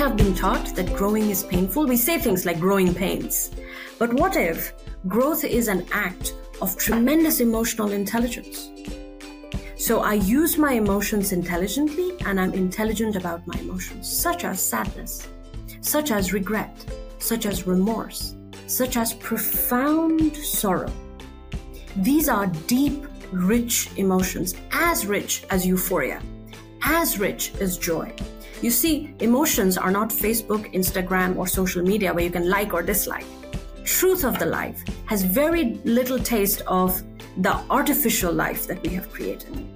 have been taught that growing is painful. We say things like growing pains. But what if growth is an act of tremendous emotional intelligence? So I use my emotions intelligently and I'm intelligent about my emotions, such as sadness, such as regret, such as remorse, such as profound sorrow. These are deep, rich emotions, as rich as euphoria, as rich as joy. You see, emotions are not Facebook, Instagram, or social media where you can like or dislike. Truth of the life has very little taste of the artificial life that we have created.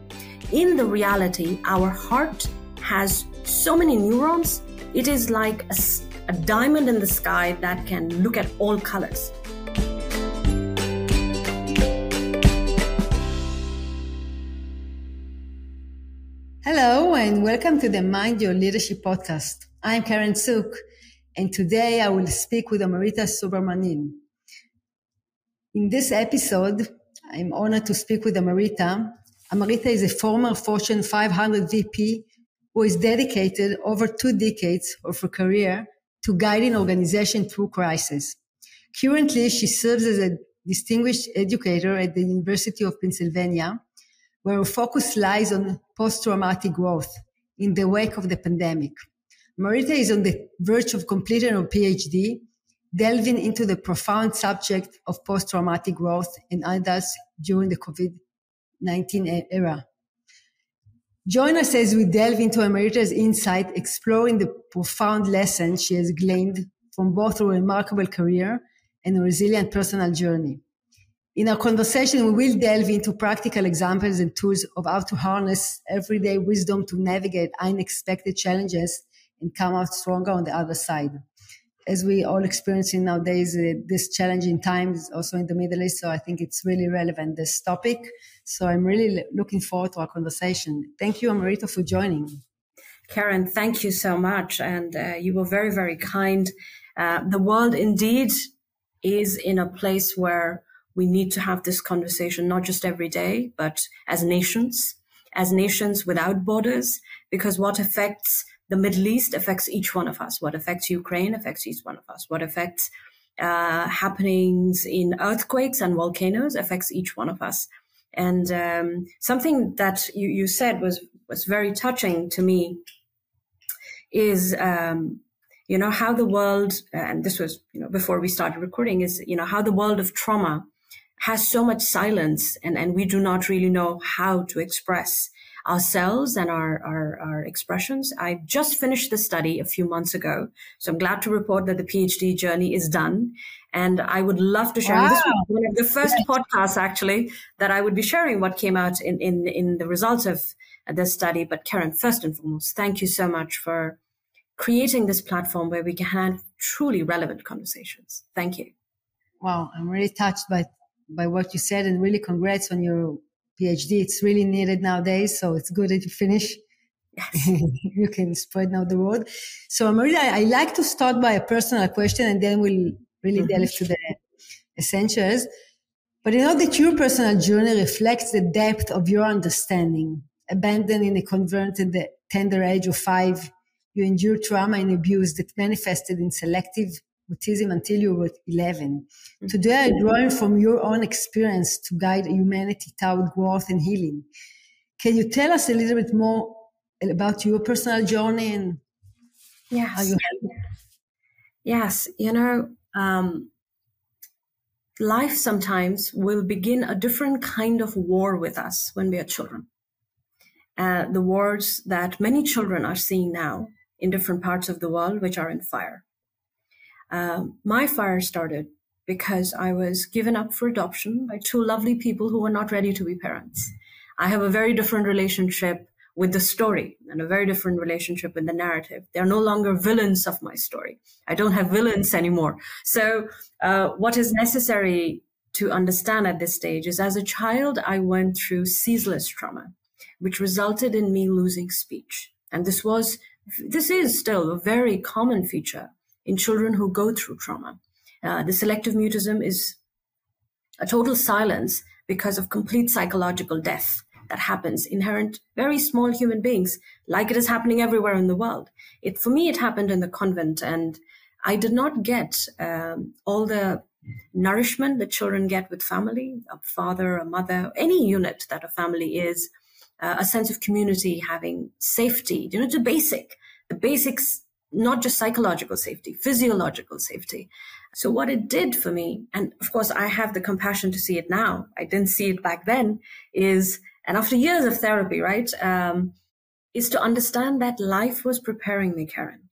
In the reality, our heart has so many neurons, it is like a, a diamond in the sky that can look at all colors. And welcome to the Mind Your Leadership podcast. I'm Keren Tsuk, and today I will speak with Amrita Subramanian. In this episode, I'm honored to speak with Amrita. Amrita is a former Fortune 500 VP who is dedicated over two decades of her career to guiding organizations through crisis. Currently, she serves as a distinguished educator at the University of Pennsylvania, where her focus lies on post-traumatic growth in the wake of the pandemic. Amrita is on the verge of completing her PhD delving into the profound subject of post-traumatic growth in adults during the COVID-19 era. Join us as we delve into Amrita's insight, exploring the profound lessons she has gleaned from both her remarkable career and a resilient personal journey. In our conversation, we will delve into practical examples and tools of how to harness everyday wisdom to navigate unexpected challenges and come out stronger on the other side. As we all experiencing nowadays uh, this challenging times also in the middle east so i think it's really relevant this topic. So i'm really looking forward to our conversation. Thank you Amrita for joining. Keren thank you so much and uh, you were very very kind. Uh, the world indeed is in a place where we need to have this conversation not just every day but as nations as nations without borders because what affects the Middle East affects each one of us. What affects Ukraine affects each one of us. What affects uh, happenings in earthquakes and volcanoes affects each one of us. And um, something that you, you said was was very touching to me is um, you know how the world and this was you know before we started recording is you know how the world of trauma has so much silence and and we do not really know how to express ourselves and our, our, our expressions. I just finished the study a few months ago. So I'm glad to report that the PhD journey is done. And I would love to share. Wow. This was one of the first podcasts actually that I would be sharing what came out in, in, in the results of this study. But Keren, first and foremost, thank you so much for creating this platform where we can have truly relevant conversations. Thank you. Wow, I'm really touched by by what you said and really congrats on your PhD. It's really needed nowadays. So it's good that you finish. Yes. you can spread now the word. So Amrita, I, I, like to start by a personal question and then we'll really mm-hmm. delve to the essentials. But you know that your personal journey reflects the depth of your understanding. Abandoned in a converted tender age of five, you endured trauma and abuse that manifested in selective mutism until you were 11. Mm-hmm. Today, I drawing from your own experience to guide humanity toward growth and healing. Can you tell us a little bit more about your personal journey and yes. how you Yes, you know, um, life sometimes will begin a different kind of war with us when we are children. Uh, the wars that many children are seeing now in different parts of the world, which are in fire. Um, my fire started because I was given up for adoption by two lovely people who were not ready to be parents. I have a very different relationship with the story and a very different relationship with the narrative. They're no longer villains of my story. I don't have villains anymore. So, uh, what is necessary to understand at this stage is as a child, I went through ceaseless trauma, which resulted in me losing speech. And this was, this is still a very common feature in children who go through trauma. Uh, the selective mutism is a total silence because of complete psychological death. that happens inherent, very small human beings, like it is happening everywhere in the world. It, for me, it happened in the convent and I did not get um, all the nourishment that children get with family, a father, a mother, any unit that a family is, uh, a sense of community, having safety, you know, the basic, the basics, not just psychological safety, physiological safety. So what it did for me, and of course I have the compassion to see it now. I didn't see it back then is, and after years of therapy, right, um, is to understand that life was preparing me, Keren,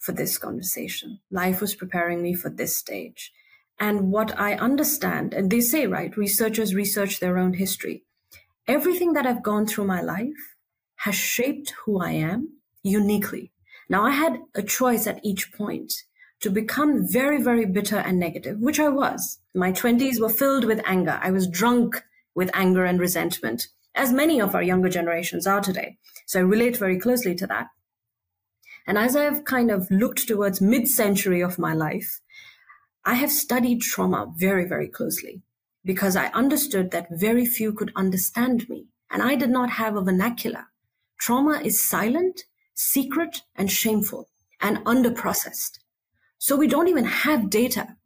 for this conversation. Life was preparing me for this stage. And what I understand, and they say, right, researchers research their own history. Everything that I've gone through my life has shaped who I am uniquely. Now I had a choice at each point to become very, very bitter and negative, which I was. My 20s were filled with anger. I was drunk with anger and resentment, as many of our younger generations are today. So I relate very closely to that. And as I've kind of looked towards mid century of my life, I have studied trauma very, very closely because I understood that very few could understand me and I did not have a vernacular. Trauma is silent, secret, and shameful and underprocessed. So we don't even have data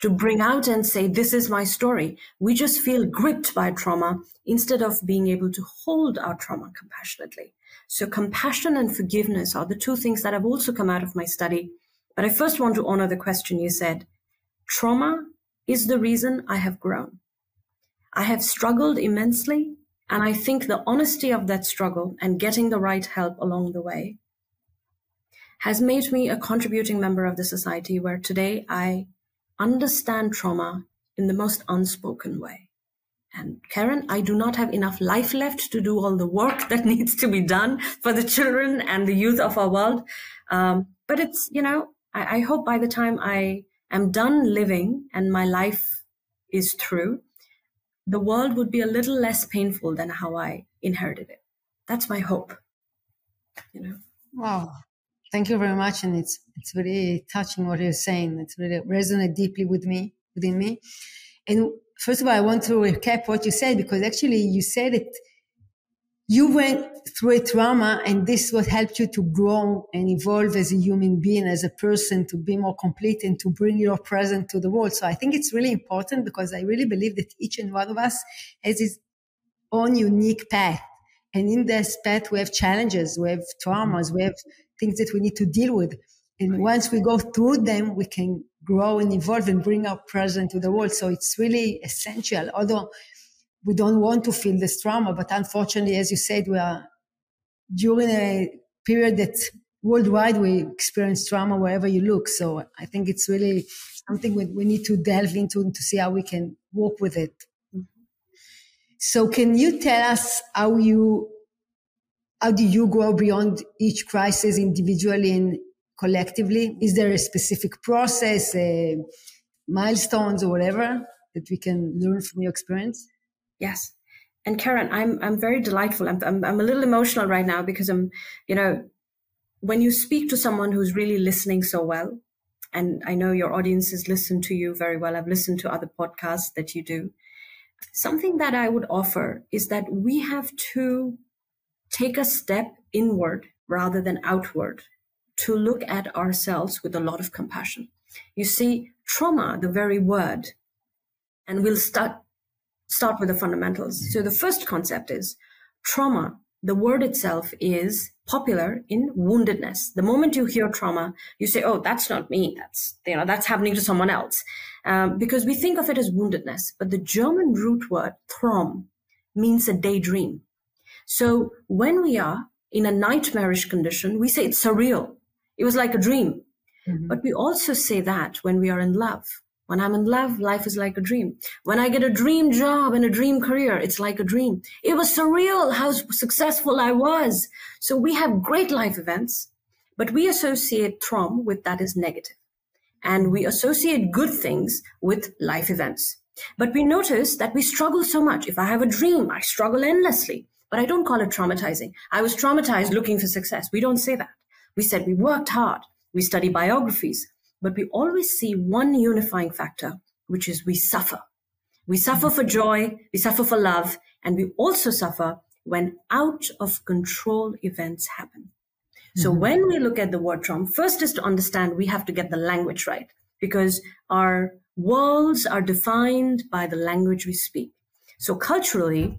to bring out and say, this is my story. We just feel gripped by trauma instead of being able to hold our trauma compassionately. So compassion and forgiveness are the two things that have also come out of my study. But I first want to honor the question you said. Trauma is the reason I have grown. I have struggled immensely, and I think the honesty of that struggle and getting the right help along the way has made me a contributing member of the society where today I understand trauma in the most unspoken way. And Keren, I do not have enough life left to do all the work that needs to be done for the children and the youth of our world. Um, but it's, you know, I, I hope by the time I am done living and my life is through, the world would be a little less painful than how I inherited it. That's my hope. You know. Wow. Thank you very much. And it's it's really touching what you're saying. It's really resonate deeply with me, within me. And first of all, I want to recap what you said because actually you said it you went through a trauma and this what helped you to grow and evolve as a human being, as a person, to be more complete and to bring your present to the world. So I think it's really important because I really believe that each and one of us has his own unique path. And in this path, we have challenges, we have traumas, we have things that we need to deal with. And once we go through them, we can grow and evolve and bring our present to the world. So it's really essential. Although we don't want to feel this trauma, but unfortunately, as you said, we are during a period that worldwide we experience trauma wherever you look. So I think it's really something we, we need to delve into to see how we can work with it. So can you tell us how you, how do you grow beyond each crisis individually and collectively? Is there a specific process, uh, milestones or whatever that we can learn from your experience? Yes. And Keren, I'm I'm very delightful. I'm, I'm I'm a little emotional right now because I'm, you know, when you speak to someone who's really listening so well, and I know your audiences listen to you very well. I've listened to other podcasts that you do. Something that I would offer is that we have to take a step inward rather than outward to look at ourselves with a lot of compassion. You see, trauma, the very word, and we'll start start with the fundamentals. So the first concept is trauma. The word itself is popular in woundedness. The moment you hear trauma, you say, "Oh, that's not me. That's you know that's happening to someone else," um, because we think of it as woundedness. But the German root word "traum" means a daydream. So when we are in a nightmarish condition, we say it's surreal. It was like a dream. Mm-hmm. But we also say that when we are in love. When I'm in love, life is like a dream. When I get a dream job and a dream career, it's like a dream. It was surreal how successful I was. So we have great life events, but we associate trauma with that is negative. And we associate good things with life events. But we notice that we struggle so much. If I have a dream, I struggle endlessly. But I don't call it traumatizing. I was traumatized looking for success. We don't say that. We said we worked hard. We study biographies but we always see one unifying factor, which is we suffer. We suffer for joy, we suffer for love, and we also suffer when out of control events happen. So mm-hmm. when we look at the word trauma, first is to understand we have to get the language right because our worlds are defined by the language we speak. So culturally,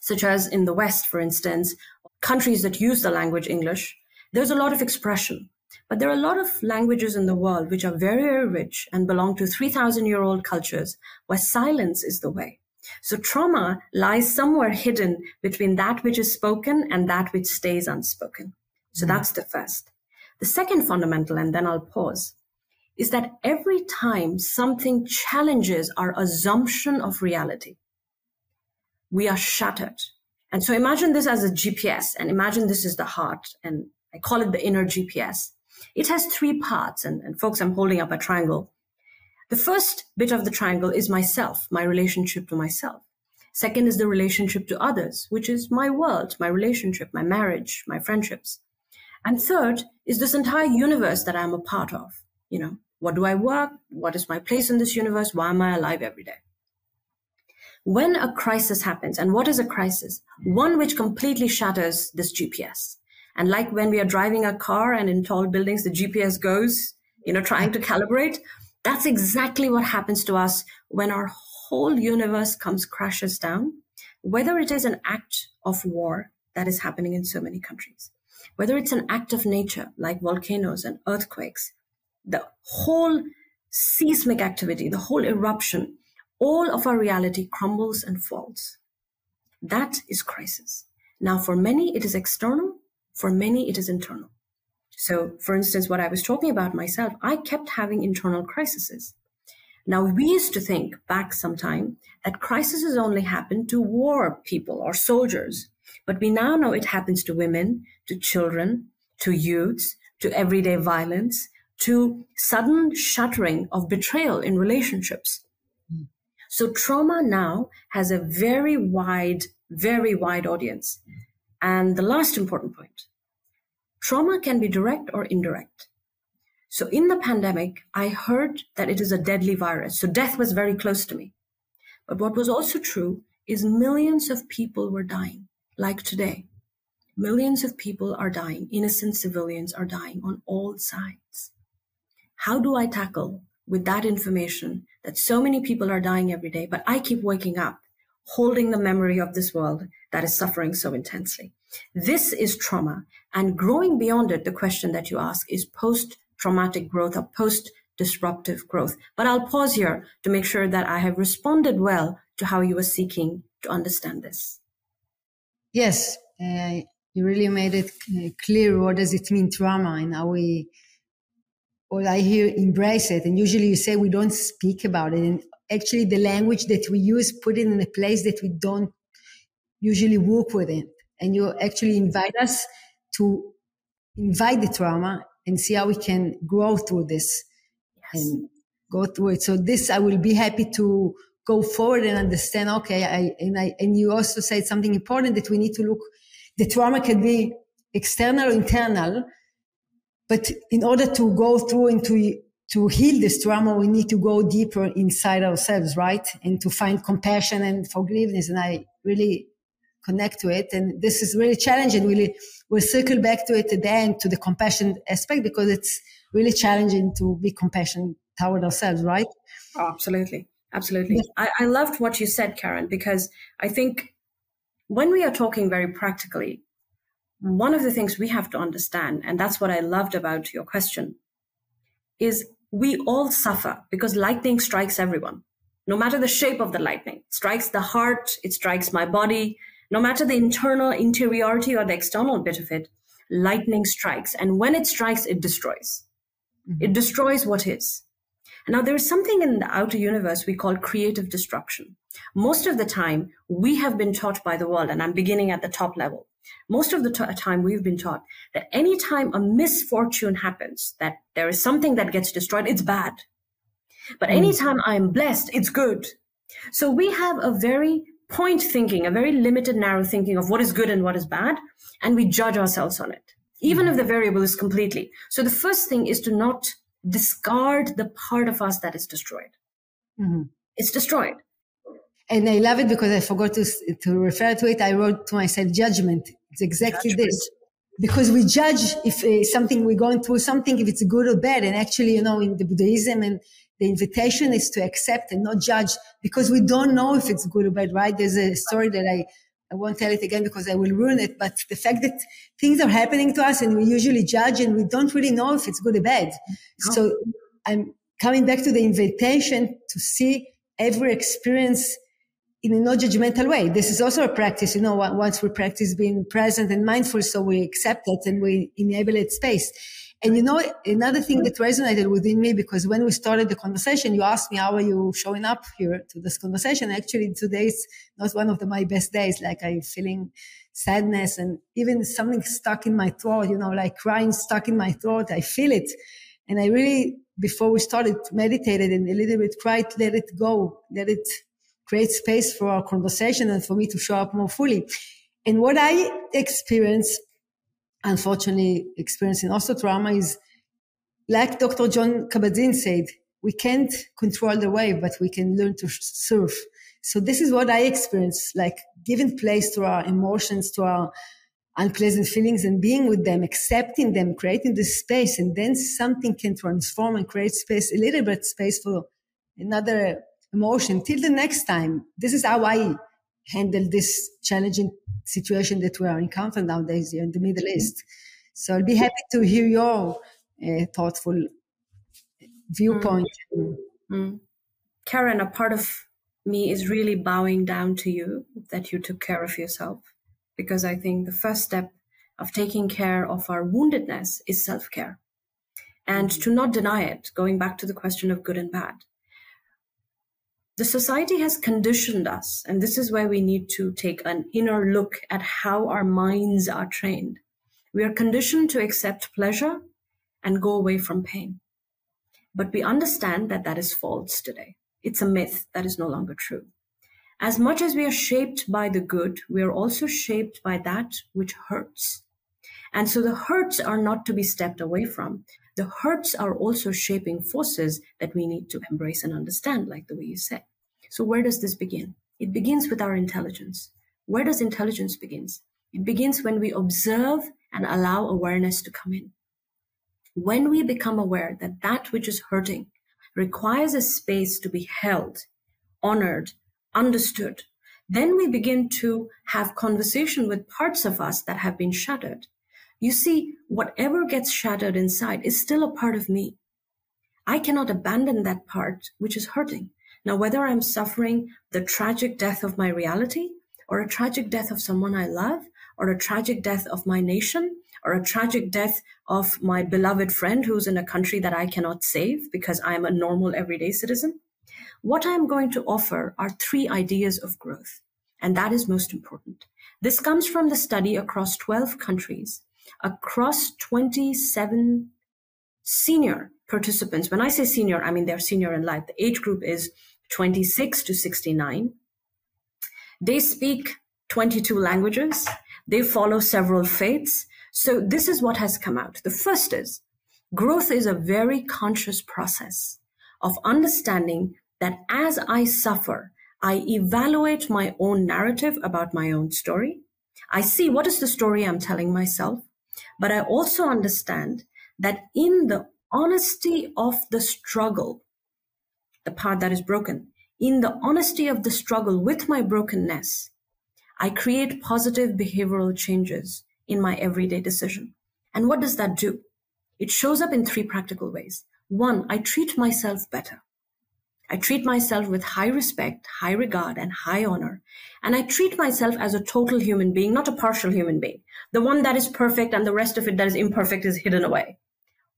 such as in the West, for instance, countries that use the language English, there's a lot of expression. But there are a lot of languages in the world which are very, very rich and belong to 3,000 year old cultures where silence is the way. So trauma lies somewhere hidden between that which is spoken and that which stays unspoken. So mm-hmm. that's the first. The second fundamental, and then I'll pause, is that every time something challenges our assumption of reality, we are shattered. And so imagine this as a GPS and imagine this is the heart and I call it the inner GPS. It has three parts and, and folks, I'm holding up a triangle. The first bit of the triangle is myself, my relationship to myself. Second is the relationship to others, which is my world, my relationship, my marriage, my friendships. And third is this entire universe that I'm a part of. You know, what do I work? What is my place in this universe? Why am I alive every day? When a crisis happens, and what is a crisis? One which completely shatters this GPS. And like when we are driving a car and in tall buildings, the GPS goes, you know, trying to calibrate. That's exactly what happens to us when our whole universe comes crashes down, whether it is an act of war that is happening in so many countries, whether it's an act of nature like volcanoes and earthquakes, the whole seismic activity, the whole eruption, all of our reality crumbles and falls. That is crisis. Now, for many, it is external. For many, it is internal. So, for instance, what I was talking about myself, I kept having internal crises. Now, we used to think back some time that crises only happen to war people or soldiers. But we now know it happens to women, to children, to youths, to everyday violence, to sudden shattering of betrayal in relationships. So trauma now has a very wide, very wide audience. And the last important point, trauma can be direct or indirect. So in the pandemic, I heard that it is a deadly virus. So death was very close to me. But what was also true is millions of people were dying, like today. Millions of people are dying. Innocent civilians are dying on all sides. How do I tackle with that information that so many people are dying every day, but I keep waking up holding the memory of this world that is suffering so intensely. This is trauma. And growing beyond it, the question that you ask is post traumatic growth or post disruptive growth. But I'll pause here to make sure that I have responded well to how you were seeking to understand this. Yes, uh, you really made it clear what does it mean trauma and how we or I hear embrace it. And usually you say we don't speak about it. And actually the language that we use put it in a place that we don't usually work with it. And you actually invite us to invite the trauma and see how we can grow through this yes. and go through it. So this, I will be happy to go forward and understand. Okay. I, and I, and you also said something important that we need to look, the trauma can be external or internal but in order to go through and to, to heal this trauma, we need to go deeper inside ourselves, right? And to find compassion and forgiveness. And I really connect to it. And this is really challenging. Really, we'll circle back to it at the end to the compassion aspect because it's really challenging to be compassionate toward ourselves, right? Oh, absolutely. Absolutely. Yeah. I, I loved what you said, Keren, because I think when we are talking very practically, one of the things we have to understand, and that's what I loved about your question, is we all suffer because lightning strikes everyone. No matter the shape of the lightning, it strikes the heart, it strikes my body, no matter the internal interiority or the external bit of it, lightning strikes. And when it strikes, it destroys. Mm-hmm. It destroys what is. Now, there is something in the outer universe we call creative destruction. Most of the time, we have been taught by the world, and I'm beginning at the top level, most of the t- time we've been taught that anytime a misfortune happens, that there is something that gets destroyed, it's bad. But mm. anytime I'm blessed, it's good. So we have a very point thinking, a very limited, narrow thinking of what is good and what is bad, and we judge ourselves on it, even if the variable is completely. So the first thing is to not discard the part of us that is destroyed. Mm-hmm. It's destroyed. And I love it because I forgot to, to refer to it. I wrote to myself judgment. It's exactly judgment. this. Because we judge if uh, something we're going through something, if it's good or bad. And actually, you know, in the Buddhism and the invitation is to accept and not judge because we don't know if it's good or bad, right? There's a story that I, I won't tell it again because I will ruin it. But the fact that things are happening to us and we usually judge and we don't really know if it's good or bad. Oh. So I'm coming back to the invitation to see every experience in a non-judgmental way. This is also a practice, you know, once we practice being present and mindful, so we accept it and we enable it space. And you know, another thing that resonated within me, because when we started the conversation, you asked me, how are you showing up here to this conversation? Actually, today's not one of the, my best days. Like I'm feeling sadness and even something stuck in my throat, you know, like crying stuck in my throat. I feel it. And I really, before we started, meditated and a little bit cried, let it go, let it create space for our conversation and for me to show up more fully. And what I experienced, unfortunately, experiencing also trauma is like Dr. Jon Kabat-Zinn said, we can't control the wave, but we can learn to surf. So this is what I experienced, like giving place to our emotions, to our unpleasant feelings and being with them, accepting them, creating this space. And then something can transform and create space, a little bit space for another emotion till the next time. This is how I handle this challenging situation that we are encountering nowadays here in the Middle East. So I'll be happy to hear your uh, thoughtful viewpoint. Mm. Mm. Keren, a part of me is really bowing down to you that you took care of yourself because I think the first step of taking care of our woundedness is self care. And to not deny it, going back to the question of good and bad, the society has conditioned us, and this is where we need to take an inner look at how our minds are trained. We are conditioned to accept pleasure and go away from pain. But we understand that that is false today. It's a myth that is no longer true. As much as we are shaped by the good, we are also shaped by that which hurts. And so the hurts are not to be stepped away from the hurts are also shaping forces that we need to embrace and understand, like the way you said. So where does this begin? It begins with our intelligence. Where does intelligence begins? It begins when we observe and allow awareness to come in. When we become aware that that which is hurting requires a space to be held, honored, understood, then we begin to have conversation with parts of us that have been shattered you see, whatever gets shattered inside is still a part of me. I cannot abandon that part which is hurting. Now, whether I'm suffering the tragic death of my reality, or a tragic death of someone I love, or a tragic death of my nation, or a tragic death of my beloved friend who's in a country that I cannot save because I'm a normal everyday citizen, what I'm going to offer are three ideas of growth. And that is most important. This comes from the study across 12 countries across 27 senior participants. When I say senior, I mean they're senior in life. The age group is 26 to 69. They speak 22 languages. They follow several faiths. So this is what has come out. The first is growth is a very conscious process of understanding that as I suffer, I evaluate my own narrative about my own story. I see what is the story I'm telling myself. But I also understand that in the honesty of the struggle, the part that is broken, in the honesty of the struggle with my brokenness, I create positive behavioral changes in my everyday decision. And what does that do? It shows up in three practical ways. One, I treat myself better. I treat myself with high respect, high regard, and high honor. And I treat myself as a total human being, not a partial human being. The one that is perfect and the rest of it that is imperfect is hidden away.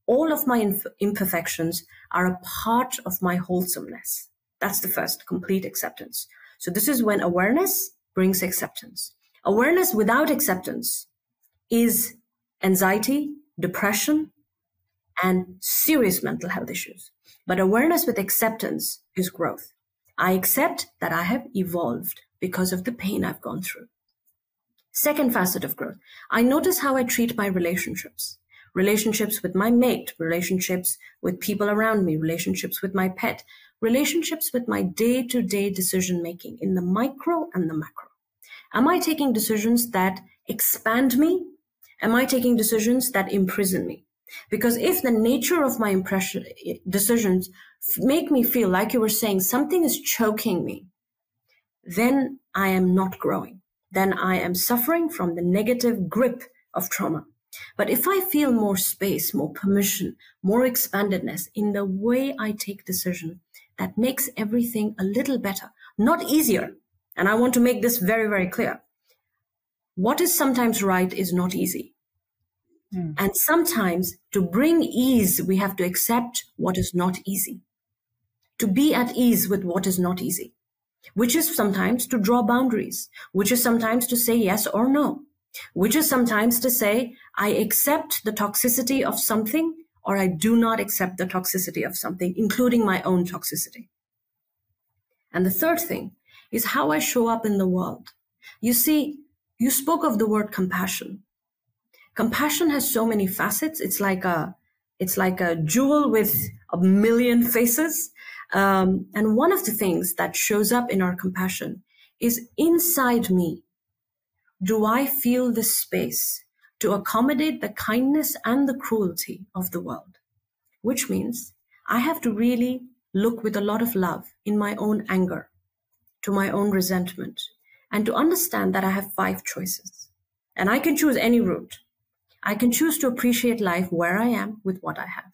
All of my inf- imperfections are a part of my wholesomeness. That's the first complete acceptance. So this is when awareness brings acceptance. Awareness without acceptance is anxiety, depression, and serious mental health issues. But awareness with acceptance is growth. I accept that I have evolved because of the pain I've gone through. Second facet of growth. I notice how I treat my relationships. Relationships with my mate, relationships with people around me, relationships with my pet, relationships with my day to day decision making in the micro and the macro. Am I taking decisions that expand me? Am I taking decisions that imprison me? Because if the nature of my impression decisions make me feel like you were saying something is choking me, then I am not growing. Then I am suffering from the negative grip of trauma. But if I feel more space, more permission, more expandedness in the way I take decision, that makes everything a little better, not easier. And I want to make this very, very clear. What is sometimes right is not easy. Mm. And sometimes to bring ease, we have to accept what is not easy. To be at ease with what is not easy, which is sometimes to draw boundaries, which is sometimes to say yes or no, which is sometimes to say, I accept the toxicity of something or I do not accept the toxicity of something, including my own toxicity. And the third thing is how I show up in the world. You see, you spoke of the word compassion. Compassion has so many facets. It's like a, it's like a jewel with a million faces. Um, and one of the things that shows up in our compassion is inside me. Do I feel the space to accommodate the kindness and the cruelty of the world? Which means I have to really look with a lot of love in my own anger, to my own resentment, and to understand that I have five choices. And I can choose any route. I can choose to appreciate life where I am with what I have.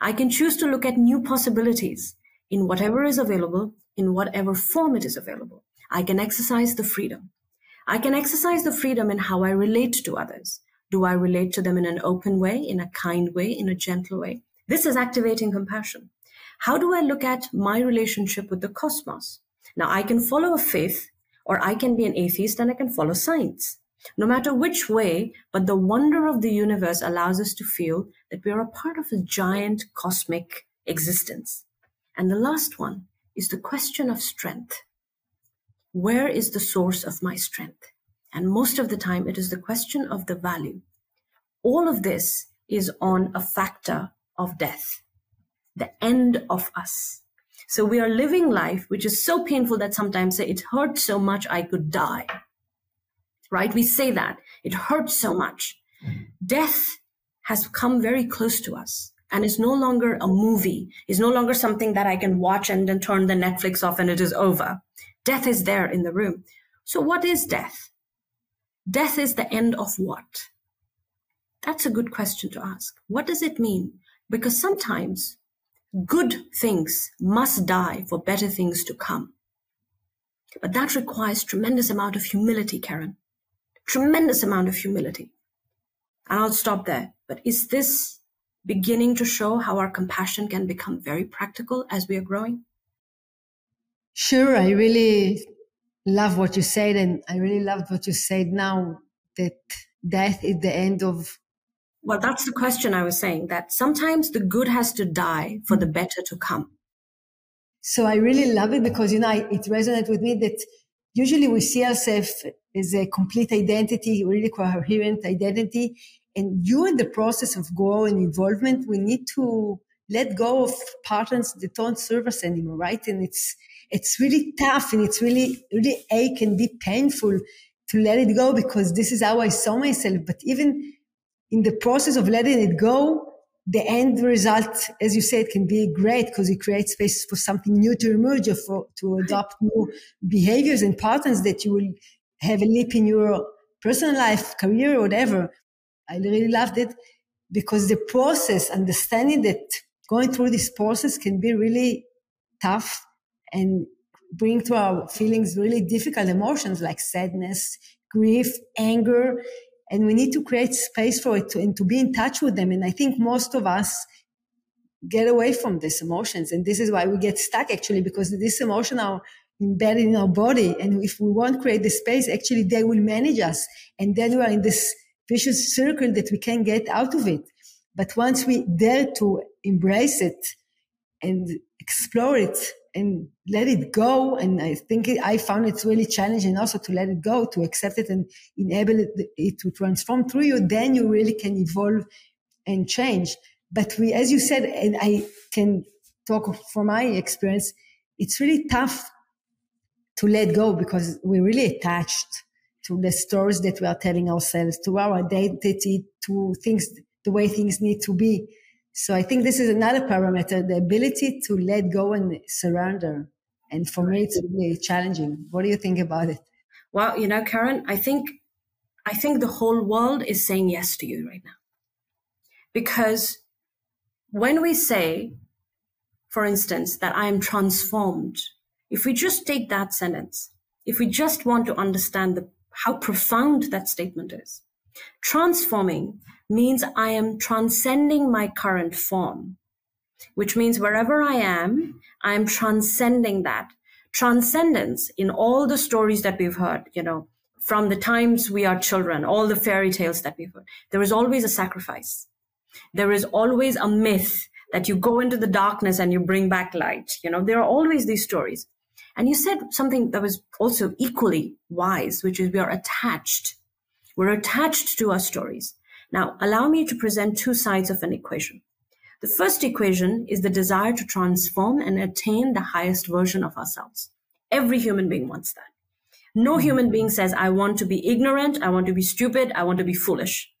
I can choose to look at new possibilities in whatever is available, in whatever form it is available. I can exercise the freedom. I can exercise the freedom in how I relate to others. Do I relate to them in an open way, in a kind way, in a gentle way? This is activating compassion. How do I look at my relationship with the cosmos? Now, I can follow a faith or I can be an atheist and I can follow science. No matter which way, but the wonder of the universe allows us to feel that we are a part of a giant cosmic existence. And the last one is the question of strength. Where is the source of my strength? And most of the time, it is the question of the value. All of this is on a factor of death, the end of us. So we are living life, which is so painful that sometimes it hurts so much I could die. Right? We say that it hurts so much. Death has come very close to us and is no longer a movie, is no longer something that I can watch and then turn the Netflix off and it is over. Death is there in the room. So what is death? Death is the end of what? That's a good question to ask. What does it mean? Because sometimes Good things must die for better things to come. But that requires tremendous amount of humility, Keren. Tremendous amount of humility. And I'll stop there. But is this beginning to show how our compassion can become very practical as we are growing? Sure. I really love what you said. And I really loved what you said now that death is the end of well, that's the question I was saying that sometimes the good has to die for the better to come. So I really love it because, you know, it resonates with me that usually we see ourselves as a complete identity, really coherent identity. And during the process of growth and involvement, we need to let go of patterns that don't serve us anymore, right? And it's, it's really tough and it's really, really ache and be painful to let it go because this is how I saw myself. But even in the process of letting it go, the end result, as you said, can be great because it creates space for something new to emerge or for, to adopt new behaviors and patterns that you will have a leap in your personal life, career, whatever. I really loved it because the process, understanding that going through this process can be really tough and bring to our feelings really difficult emotions like sadness, grief, anger, and we need to create space for it to, and to be in touch with them. And I think most of us get away from these emotions. And this is why we get stuck actually, because these emotions are embedded in our body. And if we won't create the space, actually they will manage us. And then we are in this vicious circle that we can't get out of it. But once we dare to embrace it and explore it and let it go. And I think it, I found it's really challenging also to let it go, to accept it and enable it, it, to transform through you. Then you really can evolve and change. But we, as you said, and I can talk from my experience, it's really tough to let go because we're really attached to the stories that we are telling ourselves, to our identity, to things, the way things need to be. So I think this is another parameter, the ability to let go and surrender. And for me, it's really challenging. What do you think about it? Well, you know, Keren, I think, I think the whole world is saying yes to you right now. Because when we say, for instance, that I am transformed, if we just take that sentence, if we just want to understand the, how profound that statement is, transforming means I am transcending my current form, which means wherever I am, I am transcending that. Transcendence in all the stories that we've heard, you know, from the times we are children, all the fairy tales that we've heard, there is always a sacrifice. There is always a myth that you go into the darkness and you bring back light. You know, there are always these stories. And you said something that was also equally wise, which is we are attached. We're attached to our stories. Now, allow me to present two sides of an equation. The first equation is the desire to transform and attain the highest version of ourselves. Every human being wants that. No mm-hmm. human being says, I want to be ignorant, I want to be stupid, I want to be foolish.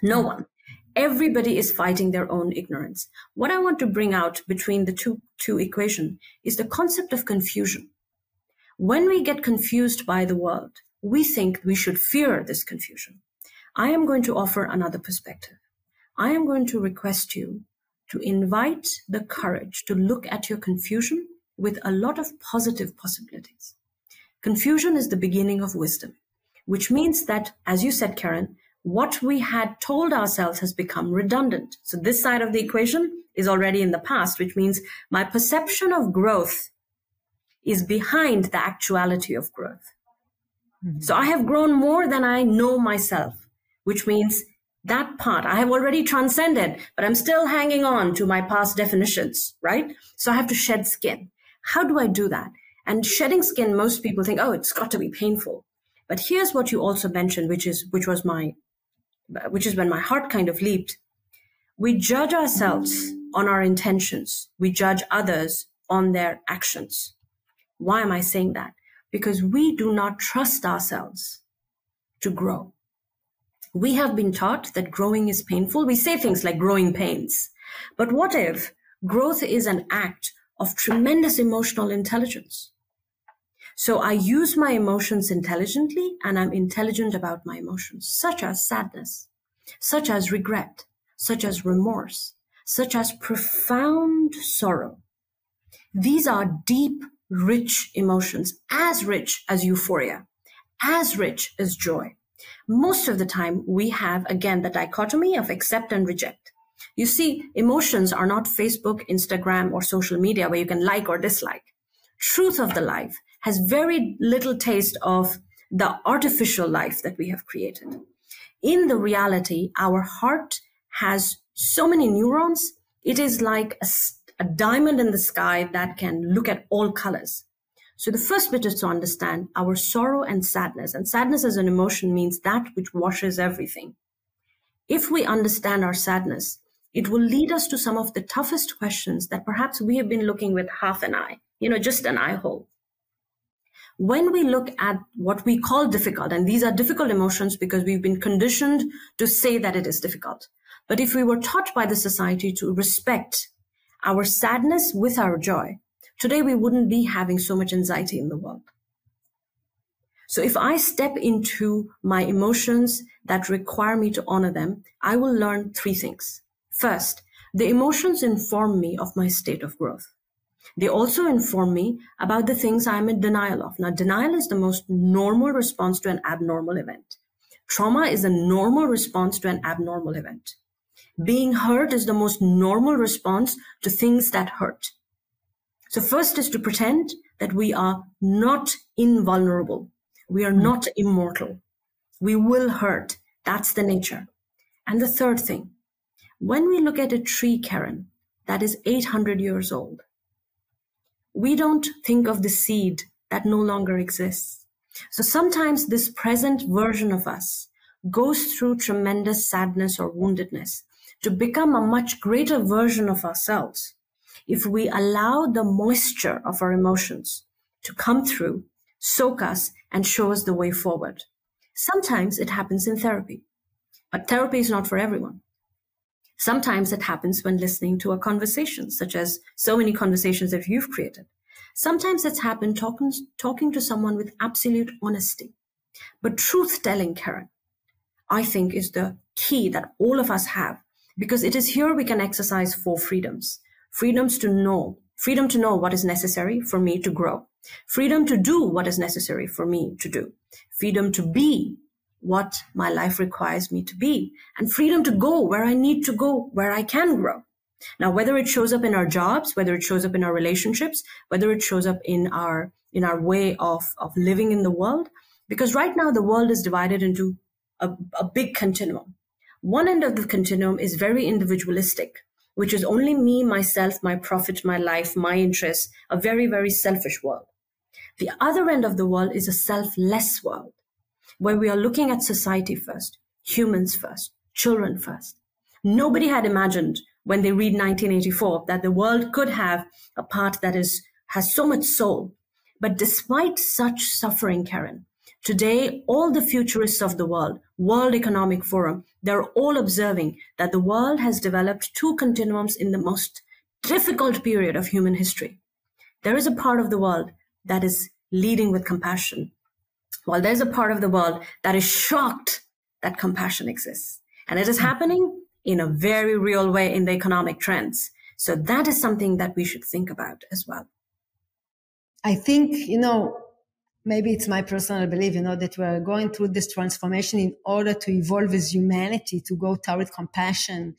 No mm-hmm. one. Everybody is fighting their own ignorance. What I want to bring out between the two, two equation is the concept of confusion. When we get confused by the world, we think we should fear this confusion. I am going to offer another perspective. I am going to request you to invite the courage to look at your confusion with a lot of positive possibilities. Confusion is the beginning of wisdom, which means that, as you said, Keren, what we had told ourselves has become redundant. So this side of the equation is already in the past, which means my perception of growth is behind the actuality of growth. Mm-hmm. So I have grown more than I know myself, which means that part I have already transcended, but I'm still hanging on to my past definitions, right? So I have to shed skin. How do I do that? And shedding skin, most people think, oh, it's got to be painful. But here's what you also mentioned, which is, which was my which is when my heart kind of leaped. We judge ourselves on our intentions. We judge others on their actions. Why am I saying that? Because we do not trust ourselves to grow. We have been taught that growing is painful. We say things like growing pains. But what if growth is an act of tremendous emotional intelligence? So I use my emotions intelligently and I'm intelligent about my emotions, such as sadness, such as regret, such as remorse, such as profound sorrow. These are deep, rich emotions, as rich as euphoria, as rich as joy. Most of the time, we have again the dichotomy of accept and reject. You see, emotions are not Facebook, Instagram, or social media where you can like or dislike. Truth of the life has very little taste of the artificial life that we have created. In the reality, our heart has so many neurons. It is like a, a diamond in the sky that can look at all colors. So the first bit is to understand our sorrow and sadness. And sadness as an emotion means that which washes everything. If we understand our sadness, it will lead us to some of the toughest questions that perhaps we have been looking with half an eye, you know, just an eye hole when we look at what we call difficult, and these are difficult emotions because we've been conditioned to say that it is difficult. But if we were taught by the society to respect our sadness with our joy, today we wouldn't be having so much anxiety in the world. So if I step into my emotions that require me to honor them, I will learn three things. First, the emotions inform me of my state of growth. They also inform me about the things I'm in denial of. Now, denial is the most normal response to an abnormal event. Trauma is a normal response to an abnormal event. Being hurt is the most normal response to things that hurt. So first is to pretend that we are not invulnerable. We are hmm. not immortal. We will hurt. That's the nature. And the third thing, when we look at a tree, Keren, that is 800 years old, we don't think of the seed that no longer exists. So sometimes this present version of us goes through tremendous sadness or woundedness to become a much greater version of ourselves. if we allow the moisture of our emotions to come through, soak us, and show us the way forward. Sometimes it happens in therapy, but therapy is not for everyone. Sometimes it happens when listening to a conversation, such as so many conversations that you've created. Sometimes it's happened talking, talking to someone with absolute honesty. But truth telling, Keren, I think is the key that all of us have because it is here we can exercise four freedoms. Freedoms to know, freedom to know what is necessary for me to grow. Freedom to do what is necessary for me to do. Freedom to be what my life requires me to be and freedom to go where I need to go, where I can grow. Now, whether it shows up in our jobs, whether it shows up in our relationships, whether it shows up in our, in our way of, of living in the world, because right now the world is divided into a, a big continuum. One end of the continuum is very individualistic, which is only me, myself, my profit, my life, my interests, a very, very selfish world. The other end of the world is a selfless world where we are looking at society first, humans first, children first. Nobody had imagined when they read 1984 that the world could have a part that is has so much soul. But despite such suffering, Keren, today all the futurists of the world, World Economic Forum, they're all observing that the world has developed two continuums in the most difficult period of human history. There is a part of the world that is leading with compassion while there's a part of the world that is shocked that compassion exists. And it is hmm. happening in a very real way in the economic trends. So that is something that we should think about as well. I think, you know, maybe it's my personal belief, you know, that we're going through this transformation in order to evolve as humanity, to go toward compassion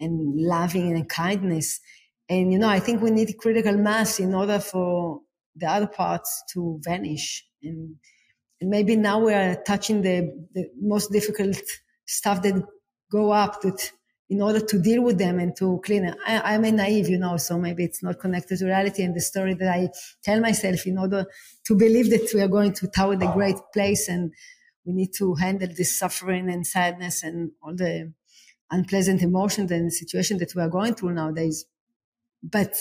and loving and kindness. And, you know, I think we need critical mass in order for the other parts to vanish. And and maybe now we are touching the, the most difficult stuff that go up that in order to deal with them and to clean. I, am a naive, you know, so maybe it's not connected to reality and the story that I tell myself in order to believe that we are going to toward a great place and we need to handle this suffering and sadness and all the unpleasant emotions and situation that we are going through nowadays. But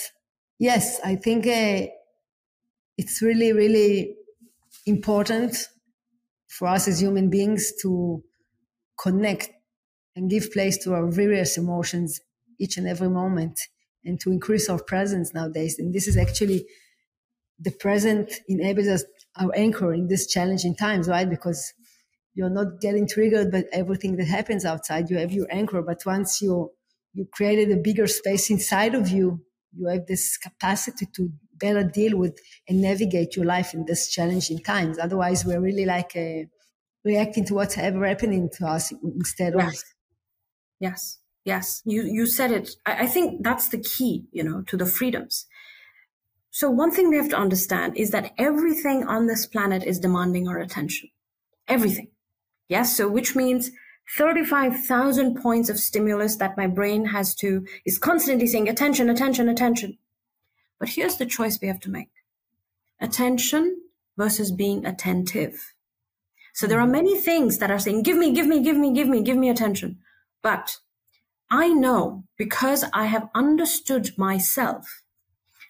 yes, I think uh, it's really, really important for us as human beings to connect and give place to our various emotions each and every moment and to increase our presence nowadays. And this is actually the present enables us our anchor in these challenging times, right? Because you're not getting triggered by everything that happens outside. You have your anchor, but once you you created a bigger space inside of you, you have this capacity to better deal with and navigate your life in this challenging times. Otherwise, we're really like uh, reacting to what's ever happening to us instead yes. of. Yes, yes, you you said it. I, I think that's the key, you know, to the freedoms. So one thing we have to understand is that everything on this planet is demanding our attention. Everything. Yes. So which means 35,000 points of stimulus that my brain has to, is constantly saying attention, attention, attention. But here's the choice we have to make attention versus being attentive. So there are hmm. many things that are saying, give me, give me, give me, give me, give me attention. But I know because I have understood myself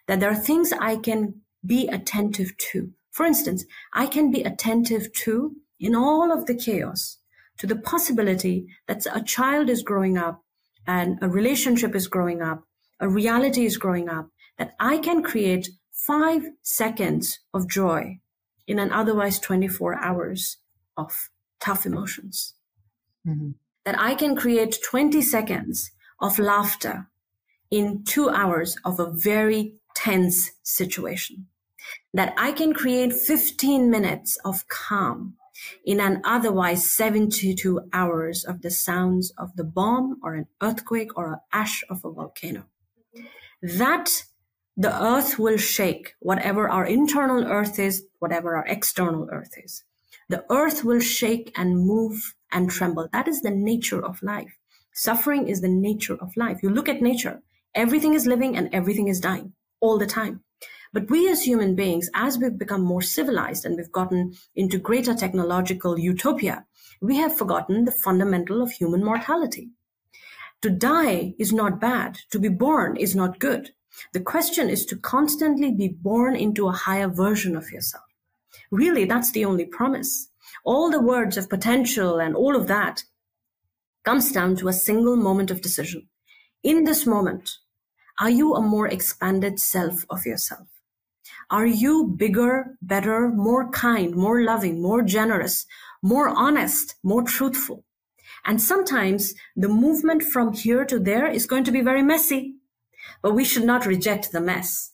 that there are things I can be attentive to. For instance, I can be attentive to in all of the chaos to the possibility that a child is growing up and a relationship is growing up, a reality is growing up, that I can create five seconds of joy in an otherwise 24 hours of tough emotions. Mm-hmm. That I can create 20 seconds of laughter in two hours of a very tense situation. That I can create 15 minutes of calm in an otherwise 72 hours of the sounds of the bomb or an earthquake or an ash of a volcano. That the earth will shake, whatever our internal earth is, whatever our external earth is. The earth will shake and move and tremble. That is the nature of life. Suffering is the nature of life. You look at nature, everything is living and everything is dying all the time. But we as human beings, as we've become more civilized and we've gotten into greater technological utopia, we have forgotten the fundamental of human mortality. To die is not bad. To be born is not good. The question is to constantly be born into a higher version of yourself. Really, that's the only promise. All the words of potential and all of that comes down to a single moment of decision. In this moment, are you a more expanded self of yourself? Are you bigger, better, more kind, more loving, more generous, more honest, more truthful? And sometimes the movement from here to there is going to be very messy, but we should not reject the mess.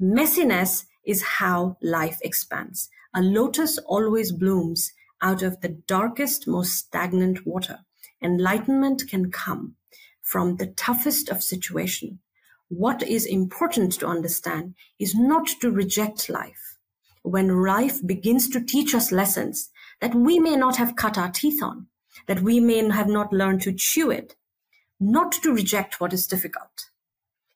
Messiness is how life expands. A lotus always blooms out of the darkest, most stagnant water. Enlightenment can come from the toughest of situation. What is important to understand is not to reject life. When life begins to teach us lessons that we may not have cut our teeth on, that we may have not learned to chew it, not to reject what is difficult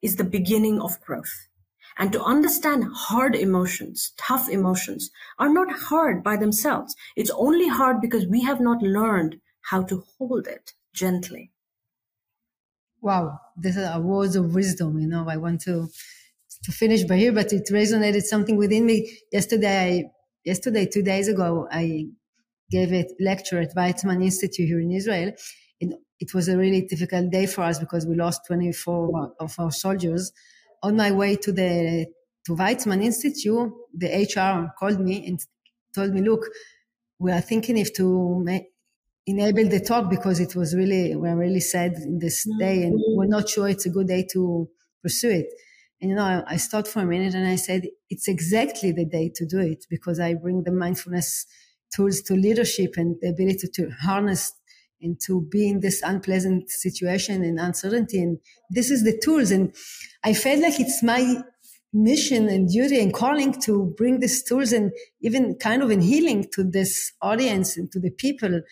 is the beginning of growth. And to understand hard emotions, tough emotions are not hard by themselves. It's only hard because we have not learned how to hold it gently. Wow, these are words of wisdom. You know, I want to to finish by here, but it resonated something within me. Yesterday, yesterday, two days ago, I gave a lecture at Weizmann Institute here in Israel. And it was a really difficult day for us because we lost 24 of our soldiers on my way to the to Weizmann Institute, the HR called me and told me, "Look, we are thinking if to enable the talk because it was really we're really sad in this mm. day, and we're not sure it's a good day to pursue it." And you know, I, I stopped for a minute and I said, "It's exactly the day to do it because I bring the mindfulness tools to leadership and the ability to harness." And to be in this unpleasant situation and uncertainty. And this is the tools. And I felt like it's my mission and duty and calling to bring these tools and even kind of in healing to this audience and to the people.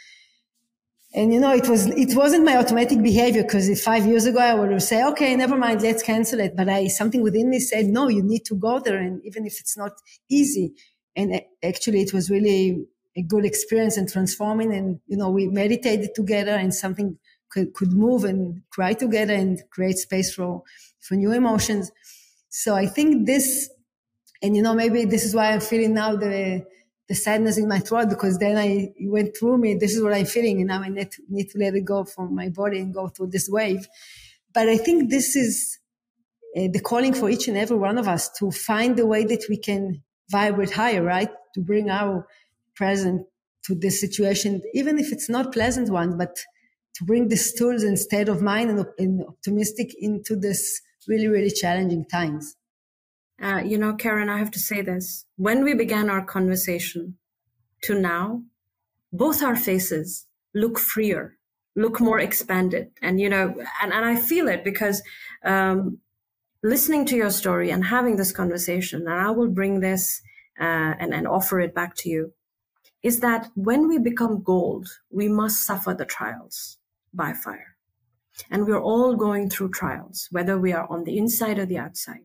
And you know, it was, it wasn't my automatic behavior because five years ago I would have said, okay, never mind, let's cancel it. But I, something within me said, no, you need to go there. And even if it's not easy. And uh, actually it was really a good experience and transforming. And, you know, we meditated together and something could, could move and cry together and create space for, for new emotions. So I think this, and you know, maybe this is why I'm feeling now the, the sadness in my throat because then I went through me. This is what I'm feeling. And now I need to, need to let it go from my body and go through this wave. But I think this is uh, the calling for each and every one of us to find the way that we can vibrate higher, right? To bring our present to this situation, even if it's not pleasant one, but to bring these tools and state of mind and, and optimistic into this really, really challenging times. Uh, you know, Keren, I have to say this. When we began our conversation to now, both our faces look freer, look more expanded. And, you know, and, and I feel it because um, listening to your story and having this conversation, and I will bring this uh, and, and offer it back to you is that when we become gold, we must suffer the trials by fire. And we're all going through trials, whether we are on the inside or the outside.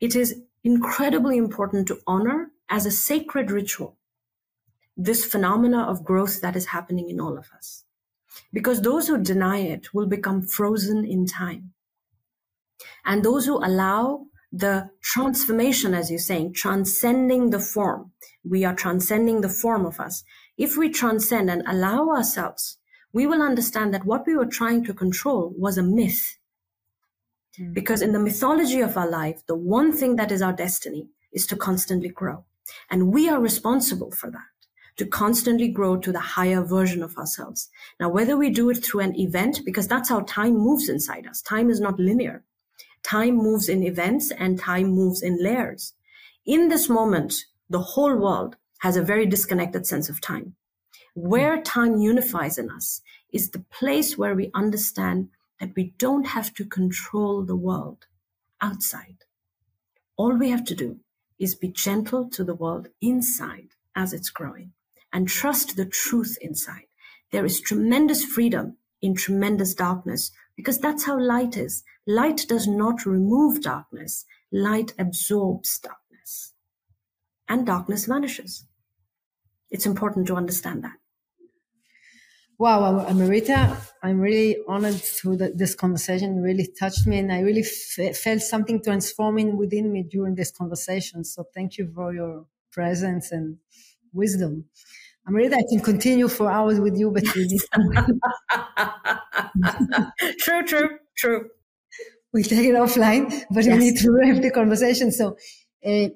It is incredibly important to honor as a sacred ritual this phenomena of growth that is happening in all of us. Because those who deny it will become frozen in time. And those who allow the transformation, as you're saying, transcending the form. We are transcending the form of us. If we transcend and allow ourselves, we will understand that what we were trying to control was a myth. Mm. Because in the mythology of our life, the one thing that is our destiny is to constantly grow. And we are responsible for that, to constantly grow to the higher version of ourselves. Now, whether we do it through an event, because that's how time moves inside us. Time is not linear. Time moves in events and time moves in layers. In this moment, the whole world has a very disconnected sense of time. Where hmm. time unifies in us is the place where we understand that we don't have to control the world outside. All we have to do is be gentle to the world inside as it's growing and trust the truth inside. There is tremendous freedom in tremendous darkness because that's how light is. Light does not remove darkness. Light absorbs darkness and darkness vanishes. It's important to understand that. Wow, Amrita, I'm really honored to the, this conversation. It really touched me, and I really f- felt something transforming within me during this conversation. So thank you for your presence and wisdom. I'm. I can continue for hours with you, but true, true, true. We take it offline, but yes. we need to have the conversation. So, uh,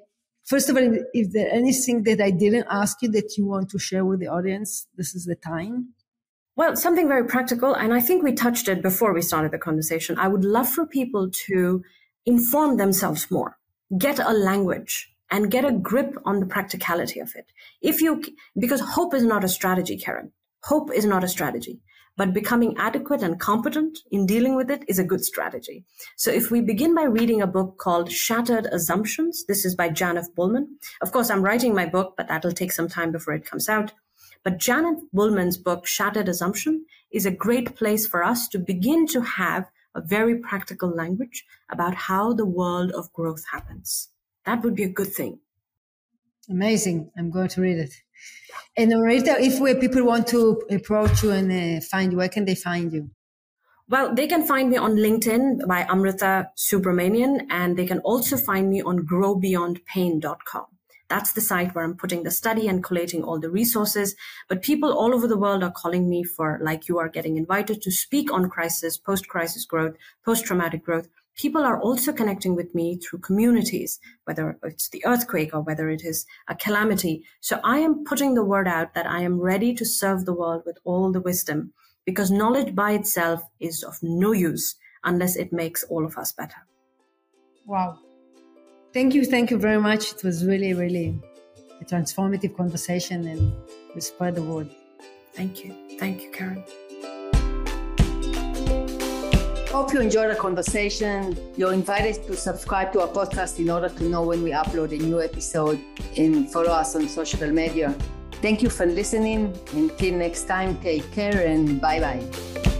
first of all, if there anything that I didn't ask you that you want to share with the audience, this is the time. Well, something very practical, and I think we touched it before we started the conversation. I would love for people to inform themselves more, get a language, and get a grip on the practicality of it. If you, because hope is not a strategy, Keren. Hope is not a strategy, but becoming adequate and competent in dealing with it is a good strategy. So if we begin by reading a book called Shattered Assumptions, this is by Janoff-Bulman. Of course, I'm writing my book, but that'll take some time before it comes out. But Janet Bullman's book, Shattered Assumption, is a great place for us to begin to have a very practical language about how the world of growth happens. That would be a good thing. Amazing. I'm going to read it. Amrita, if we, people want to approach you and uh, find you, where can they find you? Well, they can find me on LinkedIn by Amrita Subramanian, and they can also find me on growbeyondpain.com. That's the site where I'm putting the study and collating all the resources. But people all over the world are calling me for, like you are getting invited to speak on crisis, post crisis growth, post traumatic growth. People are also connecting with me through communities, whether it's the earthquake or whether it is a calamity. So I am putting the word out that I am ready to serve the world with all the wisdom because knowledge by itself is of no use unless it makes all of us better. Wow. Thank you. Thank you very much. It was really, really a transformative conversation and we spread the word. Thank you. Thank you, Keren. Hope you enjoyed the conversation. You're invited to subscribe to our podcast in order to know when we upload a new episode and follow us on social media. Thank you for listening. Until next time, take care and bye bye.